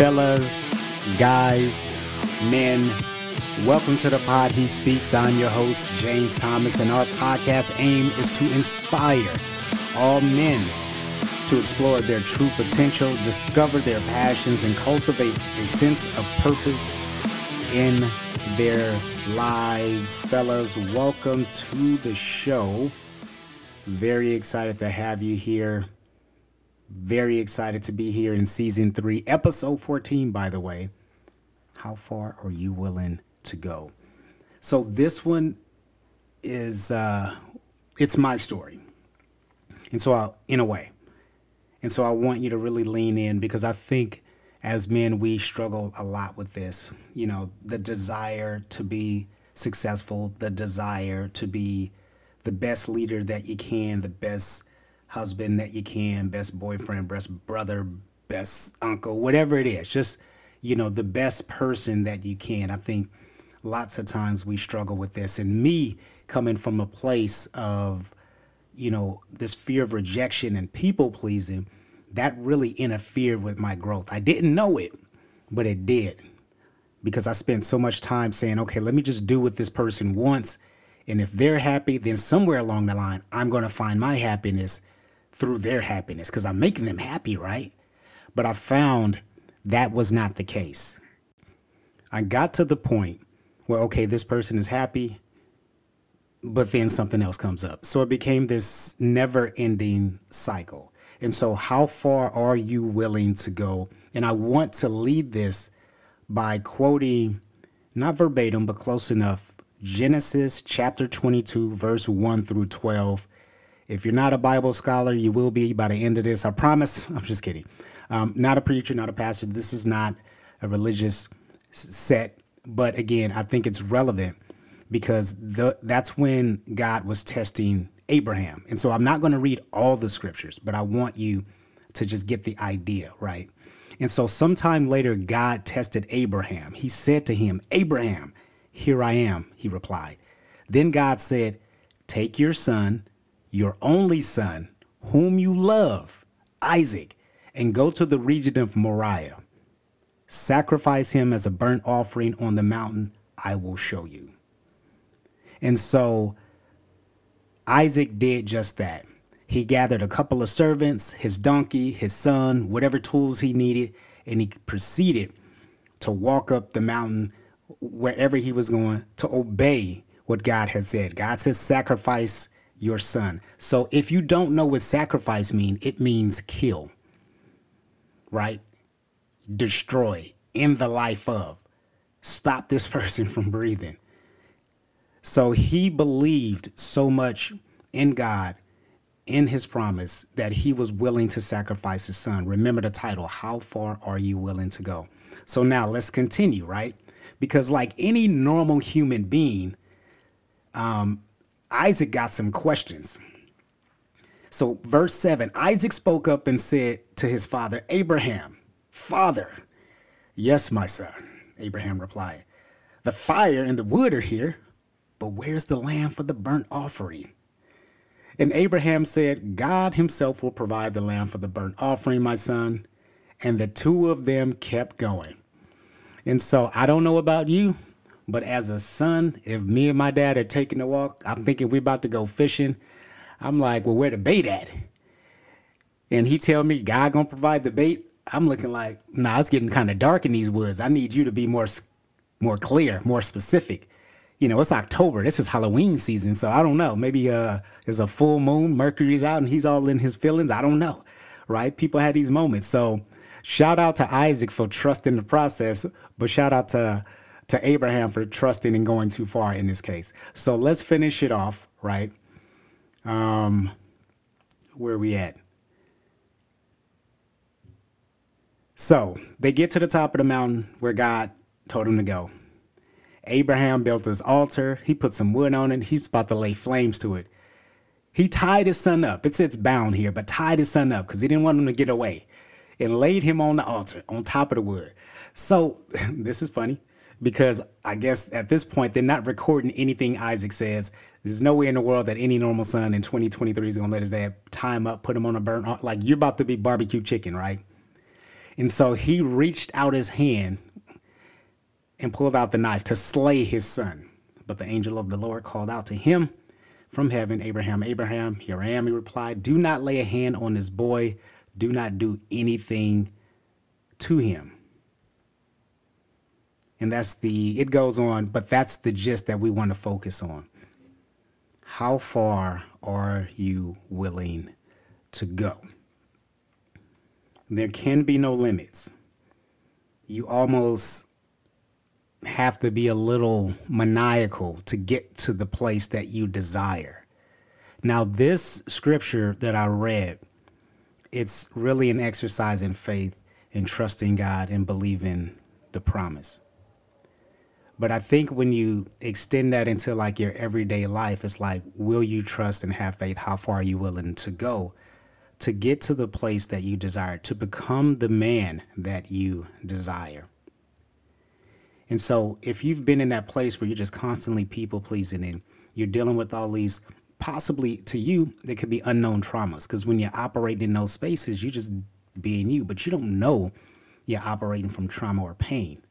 fellas, guys, men. Welcome to the Pod He Speaks. I'm your host, James Thomas, and our podcast aim is to inspire all men to explore their true potential, discover their passions, and cultivate a sense of purpose in their lives. Fellas, welcome to the show. Very excited to have you here. Very excited to be here in season three, episode 14, by the way. How far are you willing to go? So this one is uh it's my story. And so I, in a way. And so I want you to really lean in because I think as men we struggle a lot with this, you know, the desire to be successful, the desire to be the best leader that you can, the best husband that you can, best boyfriend, best brother, best uncle, whatever it is. Just, you know, the best person that you can. I think lots of times we struggle with this. And me coming from a place of, you know, this fear of rejection and people pleasing, that really interfered with my growth. I didn't know it, but it did. Because I spent so much time saying, okay, let me just do what this person wants. And if they're happy, then somewhere along the line, I'm going to find my happiness through their happiness because I'm making them happy, right? But I found that was not the case. I got to the point where, okay, this person is happy, but then something else comes up. So it became this never ending cycle. And so, how far are you willing to go? And I want to lead this by quoting, not verbatim, but close enough, Genesis chapter 22, verse 1 through 12. If you're not a Bible scholar, you will be by the end of this. I promise. I'm just kidding. Um, not a preacher, not a pastor. This is not a religious set. But again, I think it's relevant because the, that's when God was testing Abraham. And so I'm not going to read all the scriptures, but I want you to just get the idea, right? And so sometime later, God tested Abraham. He said to him, Abraham, here I am, he replied. Then God said, Take your son, your only son, whom you love, Isaac, and go to the region of Moriah. Sacrifice him as a burnt offering on the mountain I will show you. And so Isaac did just that. He gathered a couple of servants, his donkey, his son, whatever tools he needed, and he proceeded to walk up the mountain wherever he was going to obey what God had said. God says, sacrifice your son. So if you don't know what sacrifice means, it means kill, right? Destroy, in the life of, stop this person from breathing. So he believed so much in God, in his promise, that he was willing to sacrifice his son. Remember the title, How Far Are You Willing to Go? So now let's continue, right? Because, like any normal human being, um, Isaac got some questions. So, verse 7 Isaac spoke up and said to his father, Abraham, Father, yes, my son, Abraham replied. The fire and the wood are here, but where's the lamb for the burnt offering? And Abraham said, God himself will provide the lamb for the burnt offering, my son. And the two of them kept going. And so I don't know about you, but as a son, if me and my dad are taking a walk, I'm thinking we're about to go fishing. I'm like, well, where the bait at? And he tell me, God gonna provide the bait. I'm looking like, nah, it's getting kind of dark in these woods. I need you to be more, more clear, more specific. You know, it's October. This is Halloween season, so I don't know. Maybe uh, there's a full moon, Mercury's out, and he's all in his feelings. I don't know, right? People had these moments. So, shout out to Isaac for trusting the process, but shout out to to Abraham for trusting and going too far in this case. So let's finish it off, right? Um, where are we at? So they get to the top of the mountain where God told him to go. Abraham built this altar. He put some wood on it. He's about to lay flames to it. He tied his son up. It says bound here, but tied his son up because he didn't want him to get away and laid him on the altar on top of the wood. So this is funny because I guess at this point they're not recording anything Isaac says. There's no way in the world that any normal son in 2023 is gonna let his dad him up, put him on a burn like you're about to be barbecue chicken, right? And so he reached out his hand and pulled out the knife to slay his son. But the angel of the Lord called out to him from heaven, Abraham, Abraham, here I am. He replied, Do not lay a hand on this boy. Do not do anything to him. And that's the, it goes on, but that's the gist that we want to focus on. How far are you willing to go? There can be no limits. You almost have to be a little maniacal to get to the place that you desire. Now, this scripture that I read, it's really an exercise in faith and trusting God and believing the promise. But I think when you extend that into like your everyday life, it's like, will you trust and have faith? How far are you willing to go to get to the place that you desire, to become the man that you desire? And so, if you've been in that place where you're just constantly people pleasing and you're dealing with all these possibly to you, there could be unknown traumas. Because when you're operating in those spaces, you're just being you, but you don't know you're operating from trauma or pain.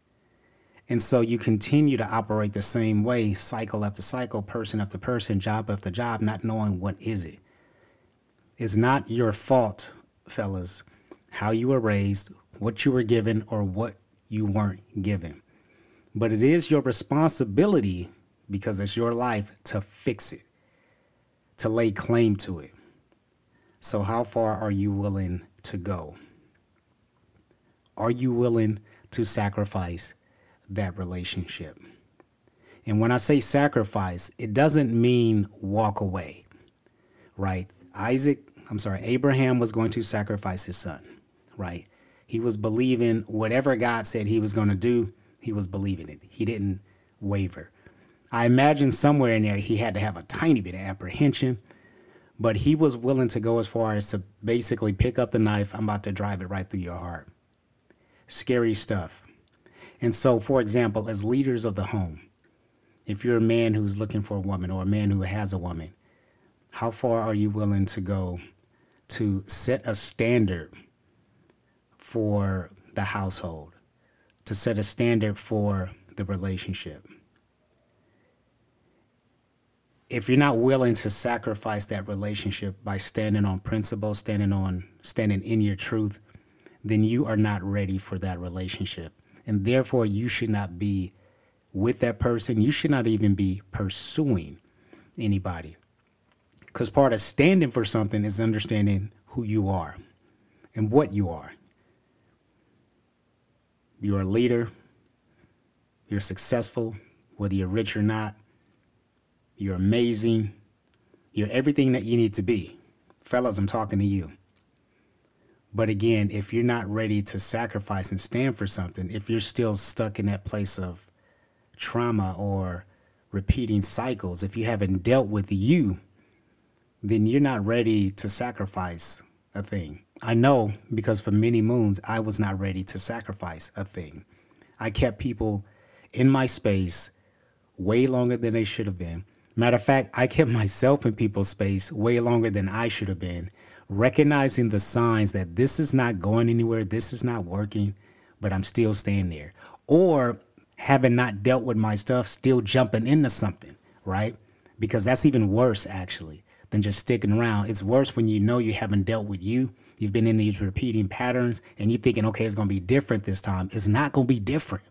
And so you continue to operate the same way, cycle after cycle, person after person, job after job, not knowing what is it. It's not your fault, fellas, how you were raised, what you were given, or what you weren't given. But it is your responsibility, because it's your life, to fix it, to lay claim to it. So, how far are you willing to go? Are you willing to sacrifice that relationship? And when I say sacrifice, it doesn't mean walk away, right? Isaac, I'm sorry, Abraham was going to sacrifice his son, right? He was believing whatever God said he was going to do, he was believing it. He didn't waver. I imagine somewhere in there he had to have a tiny bit of apprehension, but he was willing to go as far as to basically pick up the knife. I'm about to drive it right through your heart. Scary stuff. And so, for example, as leaders of the home, if you're a man who's looking for a woman or a man who has a woman, how far are you willing to go to set a standard for the household? to set a standard for the relationship. If you're not willing to sacrifice that relationship by standing on principle, standing on standing in your truth, then you are not ready for that relationship. And therefore you should not be with that person. You should not even be pursuing anybody. Because part of standing for something is understanding who you are and what you are. You're a leader. You're successful, whether you're rich or not. You're amazing. You're everything that you need to be. Fellas, I'm talking to you. But again, if you're not ready to sacrifice and stand for something, if you're still stuck in that place of trauma or repeating cycles, if you haven't dealt with you, then you're not ready to sacrifice a thing. I know because for many moons, I was not ready to sacrifice a thing. I kept people in my space way longer than they should have been. Matter of fact, I kept myself in people's space way longer than I should have been, recognizing the signs that this is not going anywhere, this is not working, but I'm still staying there. Or having not dealt with my stuff, still jumping into something, right? Because that's even worse, actually, than just sticking around. It's worse when you know you haven't dealt with you You've been in these repeating patterns and you're thinking, okay, it's going to be different this time. It's not going to be different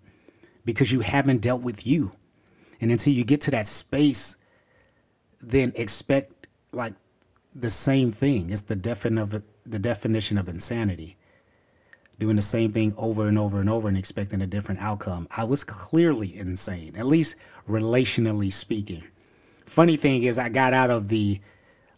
because you haven't dealt with you. And until you get to that space, then expect like the same thing. It's the of the definition of insanity. Doing the same thing over and over and over and expecting a different outcome. I was clearly insane, at least relationally speaking. Funny thing is, I got out of the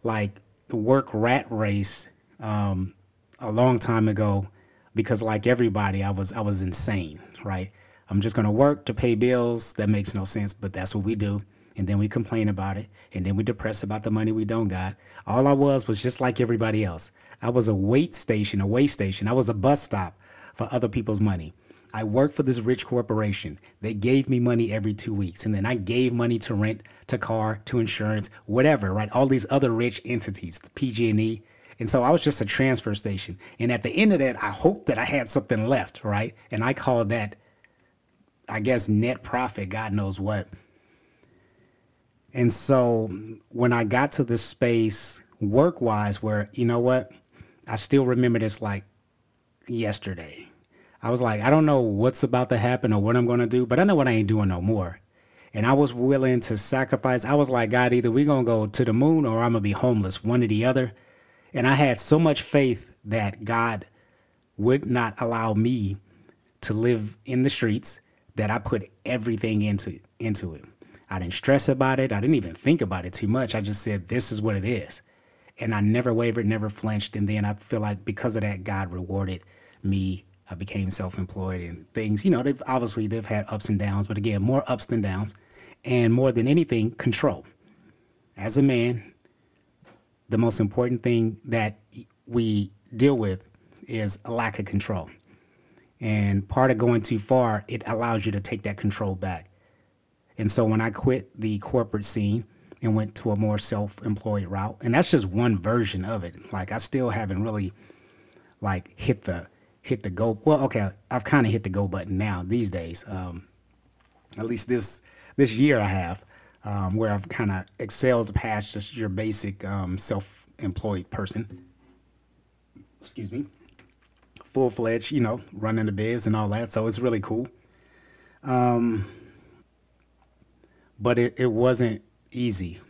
like work rat race um, a long time ago because like everybody I was I was insane, right? I'm just to work to pay bills. That makes no sense, but that's what we do. And then we complain about it, and then we depress about the money we don't got. All I was was just like everybody else. I was a wait station, a way station. I was a bus stop for other people's money. I worked for this rich corporation. They gave me money every two weeks, and then I gave money to rent, to car, to insurance, whatever. Right? All these other rich entities, PG&E, And so I was just a transfer station. And at the end of that, I hoped that I had something left, right? And I called that, I guess, net profit, God knows what. And so when I got to this space work wise, where, you know what, I still remember this like yesterday. I was like, I don't know what's about to happen or what I'm going to do, but I know what I ain't doing no more. And I was willing to sacrifice. I was like, God, either we going to go to the moon or I'm going to be homeless, one or the other. And I had so much faith that God would not allow me to live in the streets that I put everything into into it. I didn't stress about it. I didn't even think about it too much. I just said, this is what it is. And I never wavered, never flinched. And then I feel like because of that, God rewarded me. I became self-employed and things, you know, they've obviously they've had ups and downs, but again, more ups than downs. And more than anything, control. As a man, the most important thing that we deal with is a lack of control. And part of going too far, it allows you to take that control back. And so when I quit the corporate scene and went to a more self-employed route, and that's just one version of it. Like I still haven't really like hit the hit the go. Well, okay, I've kind of hit the go button now these days. Um, at least this this year I have um, where I've kind of excelled past just your basic um, self-employed person. Excuse me. Full fledged, you know, running the biz and all that. So it's really cool. Um, but it, it wasn't easy.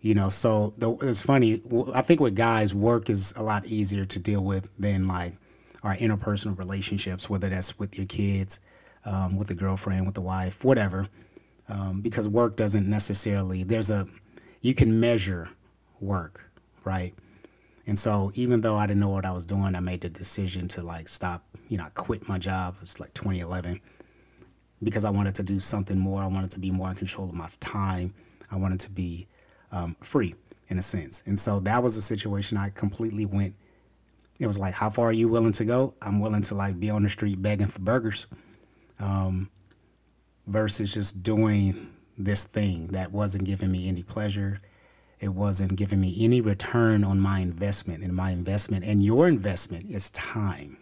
You know, so the, it's funny. I think with guys, work is a lot easier to deal with than like our interpersonal relationships, whether that's with your kids, um, with the girlfriend, with the wife, whatever um, because work doesn't necessarily there's a you can measure work right and so even though i didn't know what i was doing i made the decision to like stop you know i quit my job it's like 2011 because i wanted to do something more i wanted to be more in control of my time i wanted to be um, free in a sense and so that was a situation i completely went it was like how far are you willing to go i'm willing to like be on the street begging for burgers um, versus just doing this thing that wasn't giving me any pleasure. It wasn't giving me any return on my investment. And my investment and your investment is time.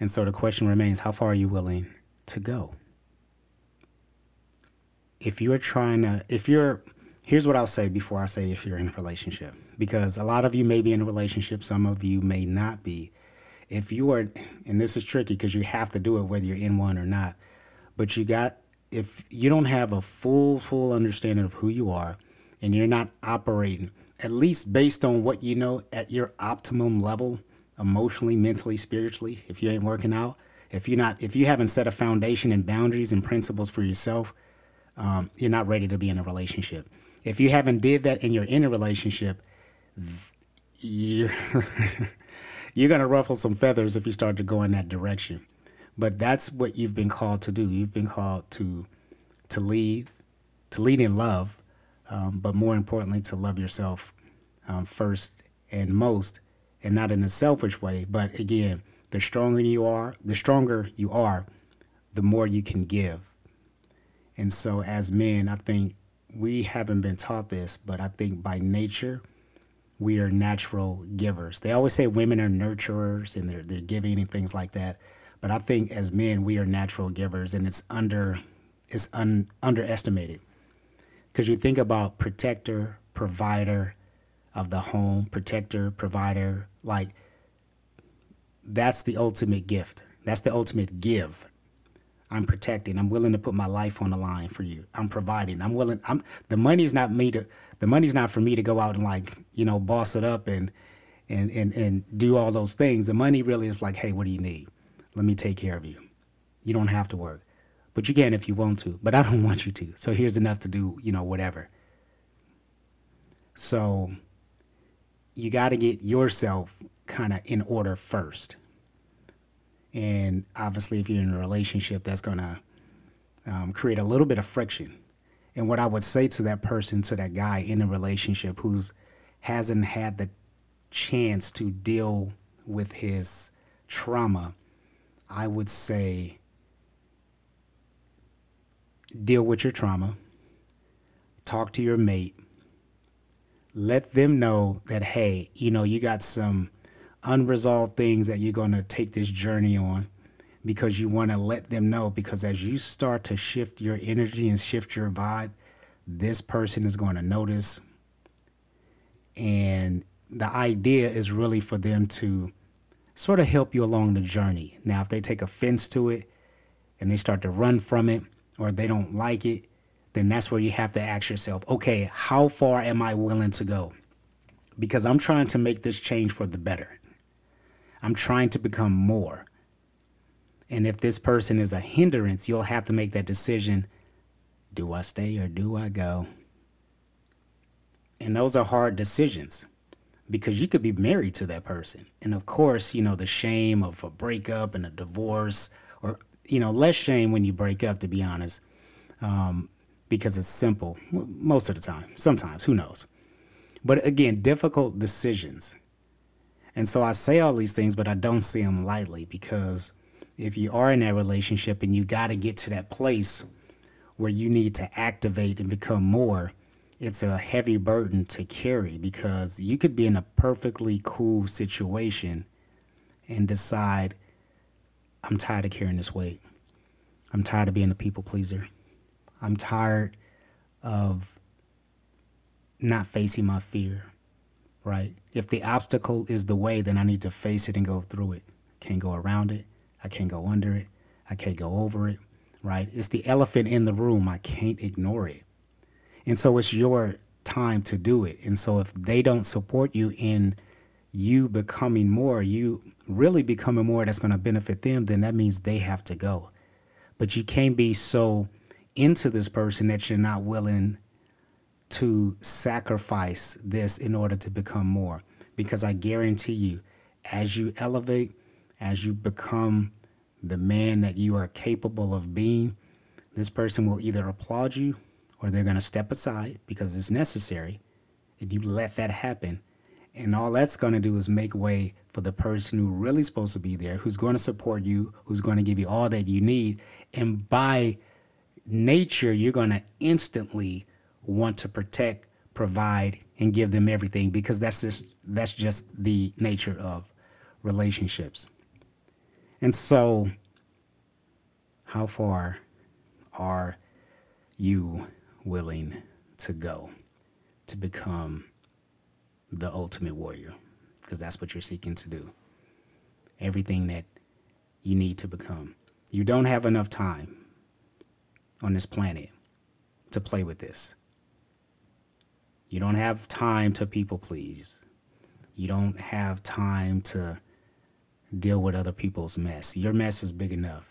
And so the question remains how far are you willing to go? If you're trying to, if you're, here's what I'll say before I say if you're in a relationship, because a lot of you may be in a relationship, some of you may not be if you are, and this is tricky because you have to do it whether you're in one or not, but you got, if you don't have a full, full understanding of who you are and you're not operating, at least based on what you know at your optimum level, emotionally, mentally, spiritually, if you ain't working out, if you're not, if you haven't set a foundation and boundaries and principles for yourself, um, you're not ready to be in a relationship. If you haven't did that and you're in a relationship, you're you're to ruffle some feathers if you start to go in that direction. But that's what you've been called to do. You've been called to to lead, to lead in love, um, but more importantly, to love yourself um, first and most, and not in a selfish way. But again, the stronger you are, the stronger you are, the more you can give. And so, as men, I think we haven't been taught this, but I think by nature, we are natural givers. They always say women are nurturers and they're they're giving and things like that. But I think as men, we are natural givers, and it's under it's un, underestimated because you think about protector, provider of the home, protector, provider, like that's the ultimate gift. That's the ultimate give. I'm protecting. I'm willing to put my life on the line for you. I'm providing. I'm willing. I'm the money's not me to the money's not for me to go out and like you know boss it up and and and and do all those things. The money really is like, hey, what do you need? Let me take care of you. You don't have to work, but you can if you want to. But I don't want you to. So here's enough to do you know whatever. So you got to get yourself kind of in order first. And obviously, if you're in a relationship, that's going to um, create a little bit of friction. And what I would say to that person, to that guy in a relationship who's hasn't had the chance to deal with his trauma, I would say deal with your trauma, talk to your mate, let them know that, hey, you know, you got some unresolved things that you're going to take this journey on because you want to let them know. Because as you start to shift your energy and shift your vibe, this person is going to notice. And the idea is really for them to sort of help you along the journey. Now, if they take offense to it and they start to run from it or they don't like it, then that's where you have to ask yourself, okay, how far am I willing to go? Because I'm trying to make this change for the better. I'm trying to become more. And if this person is a hindrance, you'll have to make that decision do I stay or do I go? And those are hard decisions because you could be married to that person. And of course, you know, the shame of a breakup and a divorce, or, you know, less shame when you break up, to be honest, um, because it's simple most of the time. Sometimes, who knows? But again, difficult decisions. And so I say all these things, but I don't say them lightly because if you are in that relationship and you got to get to that place where you need to activate and become more, it's a heavy burden to carry because you could be in a perfectly cool situation and decide, I'm tired of carrying this weight. I'm tired of being a people pleaser. I'm tired of not facing my fear, right? If the obstacle is the way, then I need to face it and go through it. Can't go around it. I can't go under it. I can't go over it, right? It's the elephant in the room. I can't ignore it. And so it's your time to do it. And so if they don't support you in you becoming more, you really becoming more that's going to benefit them, then that means they have to go. But you can't be so into this person that you're not willing to sacrifice this in order to become more. Because I guarantee you, as you elevate, as you become the man that you are capable of being, this person will either applaud you or they're going to step aside because it's necessary. And you let that happen. And all that's going to do is make way for the person who really supposed to be there, who's going to support you, who's going to give you all that you need. And by nature, you're going to instantly want to protect, provide, and give them everything because that's just that's just the nature of relationships. And so, how far are you willing to go to become the ultimate warrior because that's what you're seeking to do. Everything that you need to become. You don't have enough time on this planet to play with this. You don't have time to people please. You don't have time to deal with other people's mess. Your mess is big enough.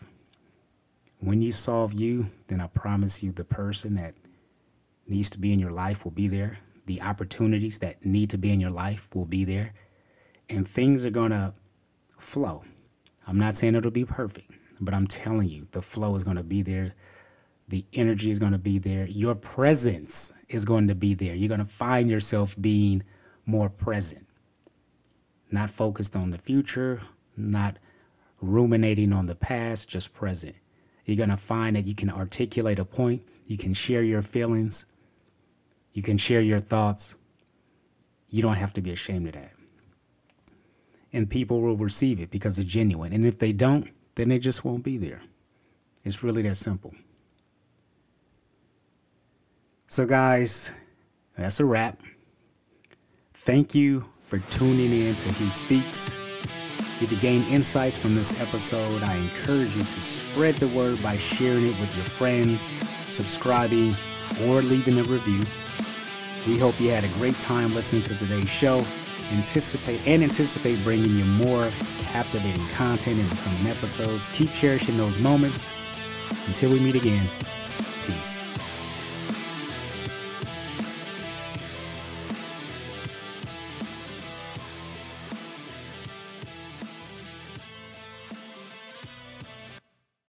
When you solve you, then I promise you the person that needs to be in your life will be there. The opportunities that need to be in your life will be there. And things are going to flow. I'm not saying it'll be perfect, but I'm telling you, the flow is going to be there. The energy is going to be there. Your presence is going to be there. You're going to find yourself being more present, not focused on the future, not ruminating on the past, just present. You're going to find that you can articulate a point, you can share your feelings, you can share your thoughts. You don't have to be ashamed of that. And people will receive it because it's genuine. And if they don't, then they just won't be there. It's really that simple. So, guys, that's a wrap. Thank you for tuning in to He Speaks. If you gain insights from this episode, I encourage you to spread the word by sharing it with your friends, subscribing, or leaving a review. We hope you had a great time listening to today's show. Anticipate and anticipate bringing you more captivating content in the coming episodes. Keep cherishing those moments. Until we meet again, peace.